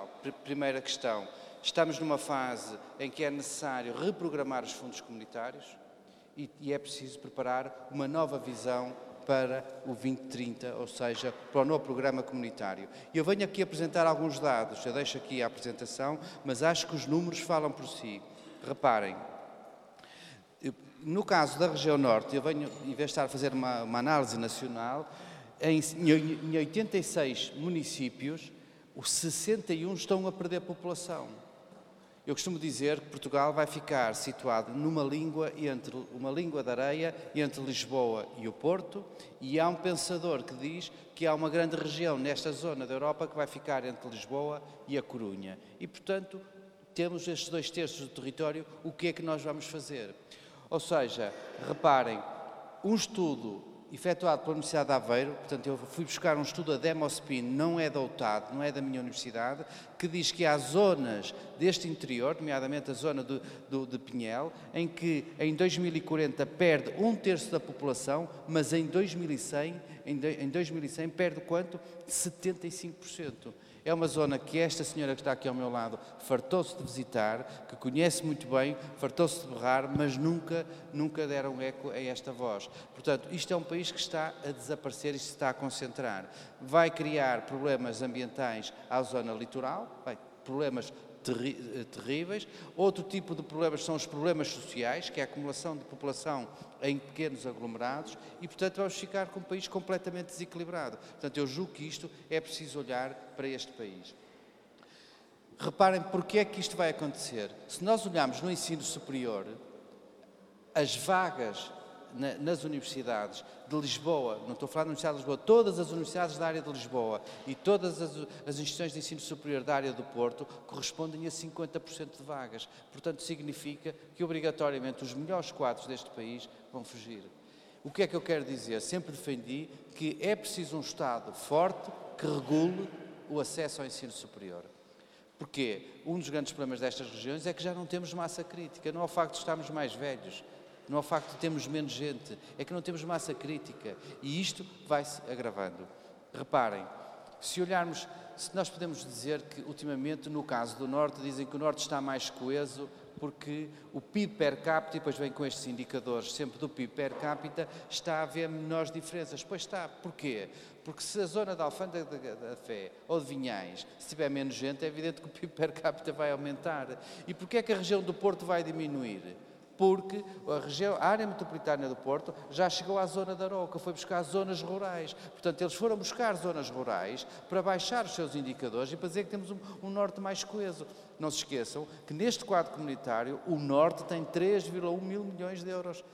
social. Primeira questão, estamos numa fase em que é necessário reprogramar os fundos comunitários e, é preciso preparar uma nova visão para o 2030, ou seja, para o novo programa comunitário. Eu venho aqui apresentar alguns dados, eu deixo aqui a apresentação, mas acho que os números falam por si. Reparem, no caso da região norte, eu venho, em vez de estar a fazer uma, uma análise nacional, em, em 86 municípios, os 61 estão a perder população. Eu costumo dizer que Portugal vai ficar situado numa língua entre uma língua da areia entre Lisboa e o Porto, e há um pensador que diz que há uma grande região nesta zona da Europa que vai ficar entre Lisboa e a Corunha. E, portanto, temos estes dois terços do território, o que é que nós vamos fazer? Ou seja, reparem, um estudo efetuado pela Universidade de Aveiro, portanto eu fui buscar um estudo da Demospin, não é da UTAD, não é da minha universidade, que diz que há zonas deste interior, nomeadamente a zona do, do, de Pinhel, em que em 2040 perde um terço da população, mas em 2100, em, em 2100 perde quanto? 75%. É uma zona que esta senhora que está aqui ao meu lado fartou-se de visitar, que conhece muito bem, fartou-se de berrar, mas nunca, nunca deram eco a esta voz. Portanto, isto é um país que está a desaparecer e se está a concentrar. Vai criar problemas ambientais à zona litoral, bem, problemas terri terríveis. Outro tipo de problemas são os problemas sociais, que é a acumulação de população em pequenos aglomerados, e, portanto, vamos ficar com um país completamente desequilibrado. Portanto, eu julgo que isto é preciso olhar para este país. Reparem porque é que isto vai acontecer. Se nós olharmos no ensino superior, as vagas na, nas universidades de Lisboa, não estou a falar da Universidade de Lisboa, todas as universidades da área de Lisboa e todas as, as instituições de ensino superior da área do Porto correspondem a 50% de vagas. Portanto, significa que obrigatoriamente os melhores quadros deste país vão fugir. O que é que eu quero dizer? Sempre defendi que é preciso um Estado forte que regule o acesso ao ensino superior. Porque um dos grandes problemas destas regiões é que já não temos massa crítica, não é o facto de estarmos mais velhos, não é o facto de termos menos gente, é que não temos massa crítica e isto vai-se agravando. Reparem, se olharmos, se nós podemos dizer que ultimamente no caso do Norte dizem que o Norte está mais coeso porque o PIB per capita, e depois vem com estes indicadores sempre do PIB per capita, está a haver menores diferenças. Pois está. Porquê? Porque se a zona da Alfândega da Fé ou de Vinhais, se tiver menos gente, é evidente que o PIB per capita vai aumentar. E porquê é que a região do Porto vai diminuir? Porque a, região, a área metropolitana do Porto já chegou à zona da Aroca, foi buscar zonas rurais. Portanto, eles foram buscar zonas rurais para baixar os seus indicadores e para dizer que temos um, um norte mais coeso. Não se esqueçam que neste quadro comunitário o norte tem 3,1 mil milhões de euros.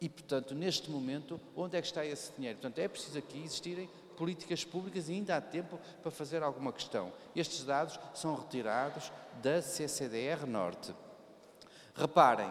E, portanto, neste momento, onde é que está esse dinheiro? Portanto, é preciso aqui existirem políticas públicas e ainda há tempo para fazer alguma questão. Estes dados são retirados da CCDR Norte. Reparem,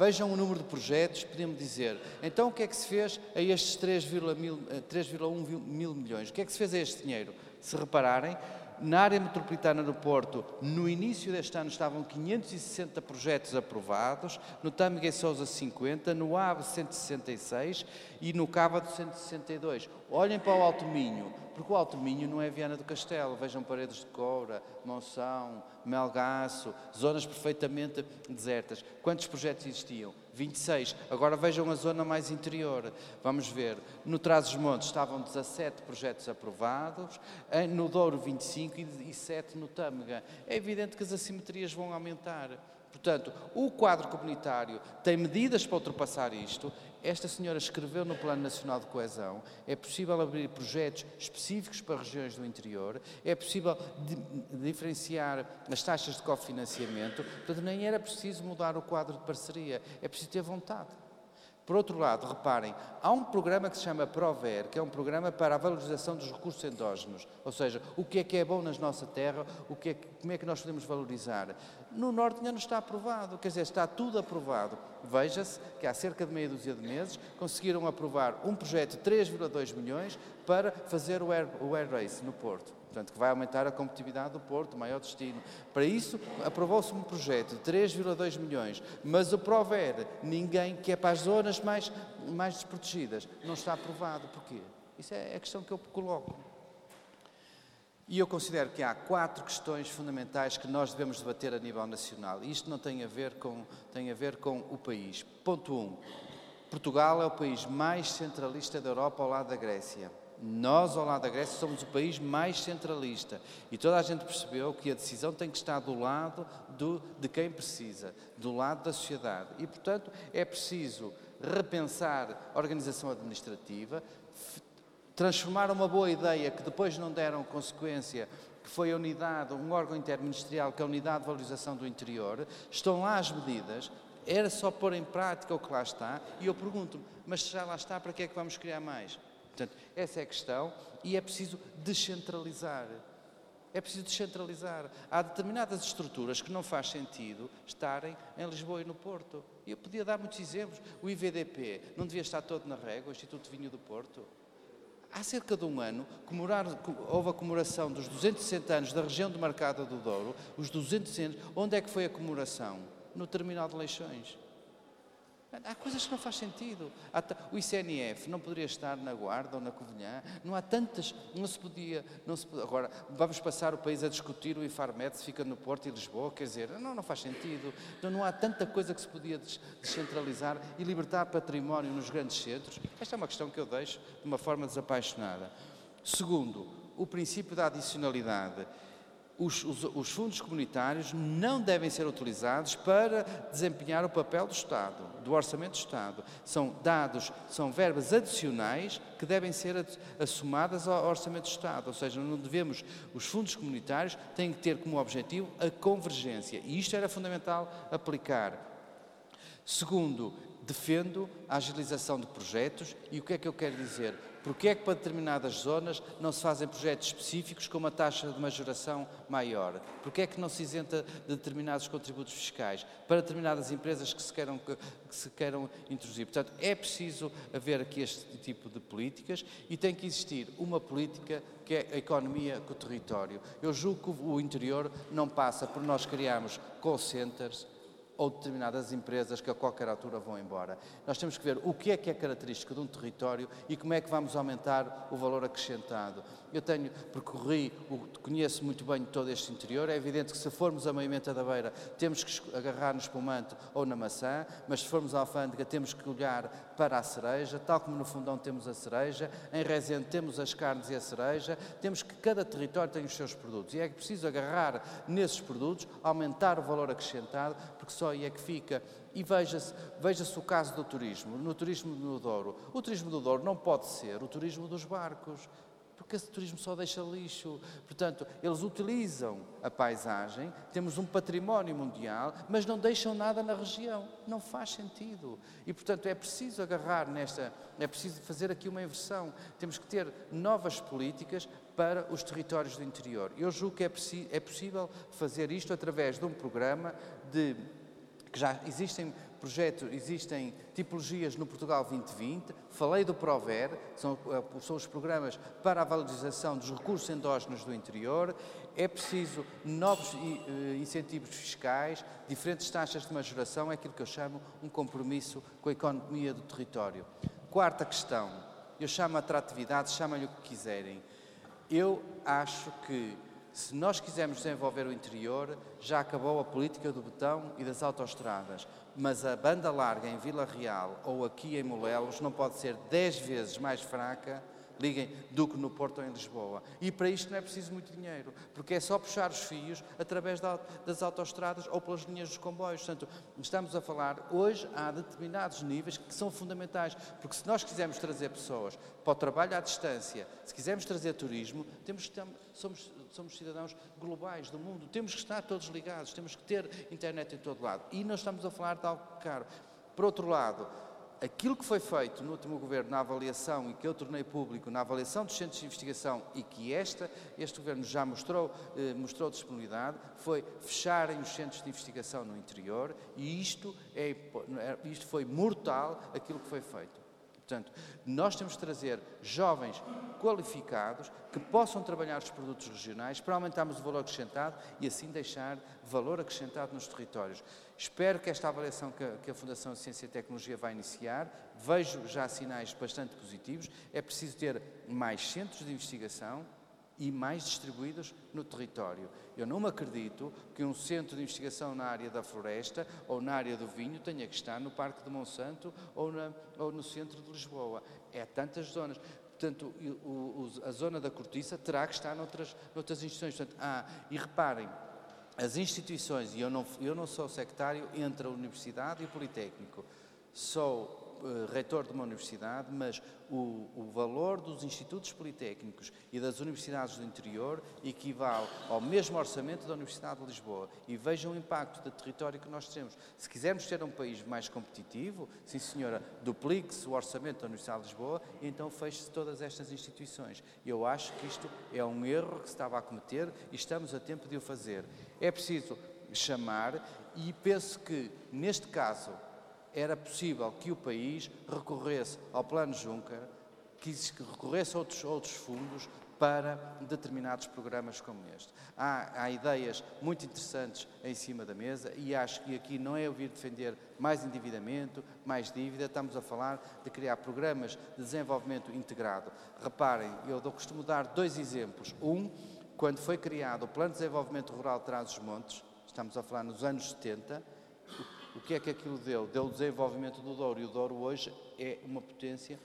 Vejam o número de projetos, podemos dizer. Então, o que é que se fez a estes 3,1 mil, eh, mil milhões? O que é que se fez a este dinheiro? Se repararem, na área metropolitana do Porto, no início deste ano estavam 560 projetos aprovados, no Tâmega e Sousa 50, no AVE 166 e no Cávado 162. Olhem para o Alto Minho, porque o Alto Minho não é Viana do Castelo. Vejam Paredes de Coura, Monção, Melgaço, zonas perfeitamente desertas. Quantos projetos existiam? 26. Agora vejam a zona mais interior. Vamos ver. No Trás-os-Montes estavam 17 projetos aprovados, no Douro 25 e 7 no Tâmega. É evidente que as assimetrias vão aumentar. Portanto, o quadro comunitário tem medidas para ultrapassar isto. Esta senhora escreveu no Plano Nacional de Coesão. É possível abrir projetos específicos para regiões do interior. É possível diferenciar as taxas de cofinanciamento. Portanto, nem era preciso mudar o quadro de parceria. É preciso ter vontade. Por outro lado, reparem, há um programa que se chama PROVER, que é um programa para a valorização dos recursos endógenos, ou seja, o que é que é bom na nossa terra, o que é que, como é que nós podemos valorizar. No Norte ainda não está aprovado, quer dizer, está tudo aprovado. Veja-se que há cerca de meia dúzia de meses conseguiram aprovar um projeto de 3,2 milhões para fazer o Air, o Air Race no Porto portanto, que vai aumentar a competitividade do Porto, maior destino. Para isso, aprovou-se um projeto de 3,2 milhões, mas o PROVER, ninguém, que é para as zonas mais, mais desprotegidas, não está aprovado. Porquê? Isso é a questão que eu coloco. E eu considero que há quatro questões fundamentais que nós devemos debater a nível nacional. Isto não tem a ver com, tem a ver com o país. Ponto 1. Um, Portugal é o país mais centralista da Europa ao lado da Grécia. Nós, ao lado da Grécia, somos o país mais centralista. E toda a gente percebeu que a decisão tem que estar do lado do, de quem precisa, do lado da sociedade. E, portanto, é preciso repensar a organização administrativa, transformar uma boa ideia que depois não deram consequência, que foi a unidade, um órgão interministerial, que é a Unidade de Valorização do Interior, estão lá as medidas, era só pôr em prática o que lá está, e eu pergunto-me, mas se já lá está, para que é que vamos criar mais? Portanto, essa é a questão, e é preciso descentralizar. É preciso descentralizar. Há determinadas estruturas que não faz sentido estarem em Lisboa e no Porto. Eu podia dar muitos exemplos. O IVDP não devia estar todo na régua, o Instituto Vinho do Porto. Há cerca de um ano, houve a comemoração dos 260 anos da região de Marcada do Douro, os 200 anos. Onde é que foi a comemoração? No terminal de Leixões. Há coisas que não faz sentido. O ICNF não poderia estar na Guarda ou na Covilhã. Não há tantas. Não se podia. Não se podia. Agora, vamos passar o país a discutir o IFARMED se fica no Porto e Lisboa. Quer dizer, não, não faz sentido. Não, não há tanta coisa que se podia descentralizar e libertar património nos grandes centros. Esta é uma questão que eu deixo de uma forma desapaixonada. Segundo, o princípio da adicionalidade os, os, os, fundos comunitários não devem ser utilizados para desempenhar o papel do Estado, do Orçamento do Estado. São dados, são verbas adicionais que devem ser assumadas ao Orçamento do Estado. Ou seja, não devemos, os fundos comunitários têm que ter como objetivo a convergência. E isto era fundamental aplicar. Segundo, defendo a agilização de projetos e o que é que eu quero dizer? Porque é que para determinadas zonas não se fazem projetos específicos com uma taxa de majoração maior? Porque é que não se isenta de determinados contributos fiscais para determinadas empresas que se queiram, que se queiram introduzir? Portanto, é preciso haver aqui este tipo de políticas e tem que existir uma política que é a economia com o território. Eu julgo que o interior não passa por nós criarmos call centers, ou determinadas empresas que a qualquer altura vão embora. Nós temos que ver o que é que é característico de um território e como é que vamos aumentar o valor acrescentado. Eu tenho, percorri, conheço muito bem todo este interior, é evidente que se formos a Moimenta da Beira temos que agarrar no espumante ou na maçã, mas se formos à Alfândega temos que olhar para a cereja, tal como no Fundão temos a cereja, em Rezende temos as carnes e a cereja, temos que cada território tem os seus produtos e é preciso agarrar nesses produtos, aumentar o valor acrescentado, porque só aí é que fica. E veja-se veja o caso do turismo, no turismo do Douro. O turismo do Douro não pode ser o turismo dos barcos, porque esse turismo só deixa lixo. Portanto, eles utilizam a paisagem, temos um património mundial, mas não deixam nada na região. Não faz sentido. E, portanto, é preciso agarrar nesta, é preciso fazer aqui uma inversão. Temos que ter novas políticas para os territórios do interior. Eu julgo que é, é possível fazer isto através de um programa de que já existem projetos, existem tipologias no Portugal 2020, falei do PROVER, são, eh, são os programas para a valorização dos recursos endógenos do interior, é preciso novos eh, incentivos fiscais, diferentes taxas de majoração, é aquilo que eu chamo um compromisso com a economia do território. Quarta questão, eu chamo atratividade, chamem-lhe o que quiserem. Eu acho que se nós quisermos desenvolver o interior, já acabou a política do betão e das autoestradas, mas a banda larga em Vila Real ou aqui em Molelos não pode ser dez vezes mais fraca liguem do que no Porto ou em Lisboa. E para isto não é preciso muito dinheiro, porque é só puxar os fios através das autoestradas ou pelas linhas dos comboios. Portanto, estamos a falar, hoje há determinados níveis que são fundamentais, porque se nós quisermos trazer pessoas para o trabalho à distância, se quisermos trazer turismo, temos que somos, somos cidadãos globais do mundo, temos que estar todos ligados, temos que ter internet em todo lado. E nós estamos a falar de algo caro. Por outro lado, aquilo que foi feito no último governo na avaliação e que eu tornei público na avaliação dos centros de investigação e que esta, este governo já mostrou, eh, mostrou disponibilidade, foi fecharem os centros de investigação no interior e isto, é, isto foi mortal aquilo que foi feito. Portanto, nós temos de trazer jovens qualificados que possam trabalhar os produtos regionais para aumentarmos o valor acrescentado e assim deixar valor acrescentado nos territórios. Espero que esta avaliação que a, Fundação Ciência e Tecnologia vai iniciar, vejo já sinais bastante positivos. É preciso ter mais centros de investigação e mais distribuídos no território. Eu não me acredito que um centro de investigação na área da floresta ou na área do vinho tenha que estar no Parque de Monsanto ou, na, ou no centro de Lisboa. É tantas zonas. Portanto, o, o, a zona da cortiça terá que estar noutras, noutras instituições. Portanto, ah, e reparem, as instituições, e eu não, eu não sou sectário entre a Universidade e o Politécnico, sou reitor de uma universidade, mas o, o, valor dos institutos politécnicos e das universidades do interior equivale ao mesmo orçamento da Universidade de Lisboa. E vejam o impacto do território que nós temos. Se quisermos ter um país mais competitivo, sim senhora, duplique-se o orçamento da Universidade de Lisboa e então feche-se todas estas instituições. Eu acho que isto é um erro que se estava a cometer e estamos a tempo de o fazer. É preciso chamar e penso que, neste caso, era possível que o país recorresse ao Plano Juncker, que recorresse a outros, outros fundos para determinados programas como este. Há, há, ideias muito interessantes em cima da mesa e acho que aqui não é ouvir defender mais endividamento, mais dívida, estamos a falar de criar programas de desenvolvimento integrado. Reparem, eu costumo dar dois exemplos. Um, quando foi criado o Plano de Desenvolvimento Rural de Trás-os-Montes, estamos a falar nos anos 70, o que é que aquilo deu? Deu o desenvolvimento do Douro e o Douro hoje é uma potência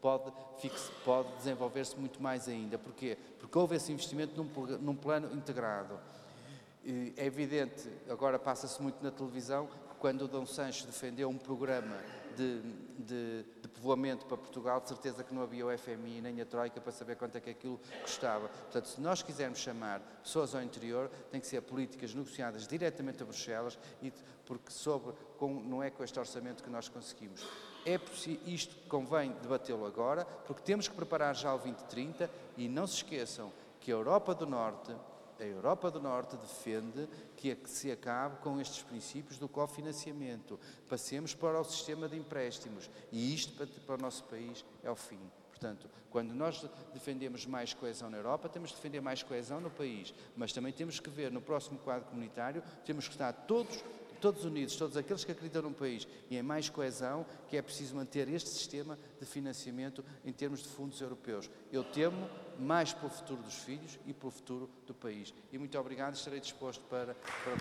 pode, pode desenvolver-se muito mais ainda. Porquê? Porque houve esse investimento num, num plano integrado. É evidente, agora passa-se muito na televisão, quando o Dom Sancho defendeu um programa de, de, de, povoamento para Portugal, de certeza que não havia o FMI nem a Troika para saber quanto é que aquilo custava. Portanto, se nós quisermos chamar pessoas ao interior, tem que ser políticas negociadas diretamente a Bruxelas, e, porque sobre, com, não é com este orçamento que nós conseguimos. É isto convém debatê-lo agora, porque temos que preparar já o 2030 e não se esqueçam que a Europa do Norte a Europa do Norte defende que se acabe com estes princípios do cofinanciamento. Passemos para o sistema de empréstimos e isto para, o nosso país é o fim. Portanto, quando nós defendemos mais coesão na Europa, temos de defender mais coesão no país, mas também temos que ver no próximo quadro comunitário, temos que estar todos todos unidos, todos aqueles que acreditam num país e em mais coesão, que é preciso manter este sistema de financiamento em termos de fundos europeus. Eu temo mais pelo futuro dos filhos e pelo futuro do país. E muito obrigado, estarei disposto para. para...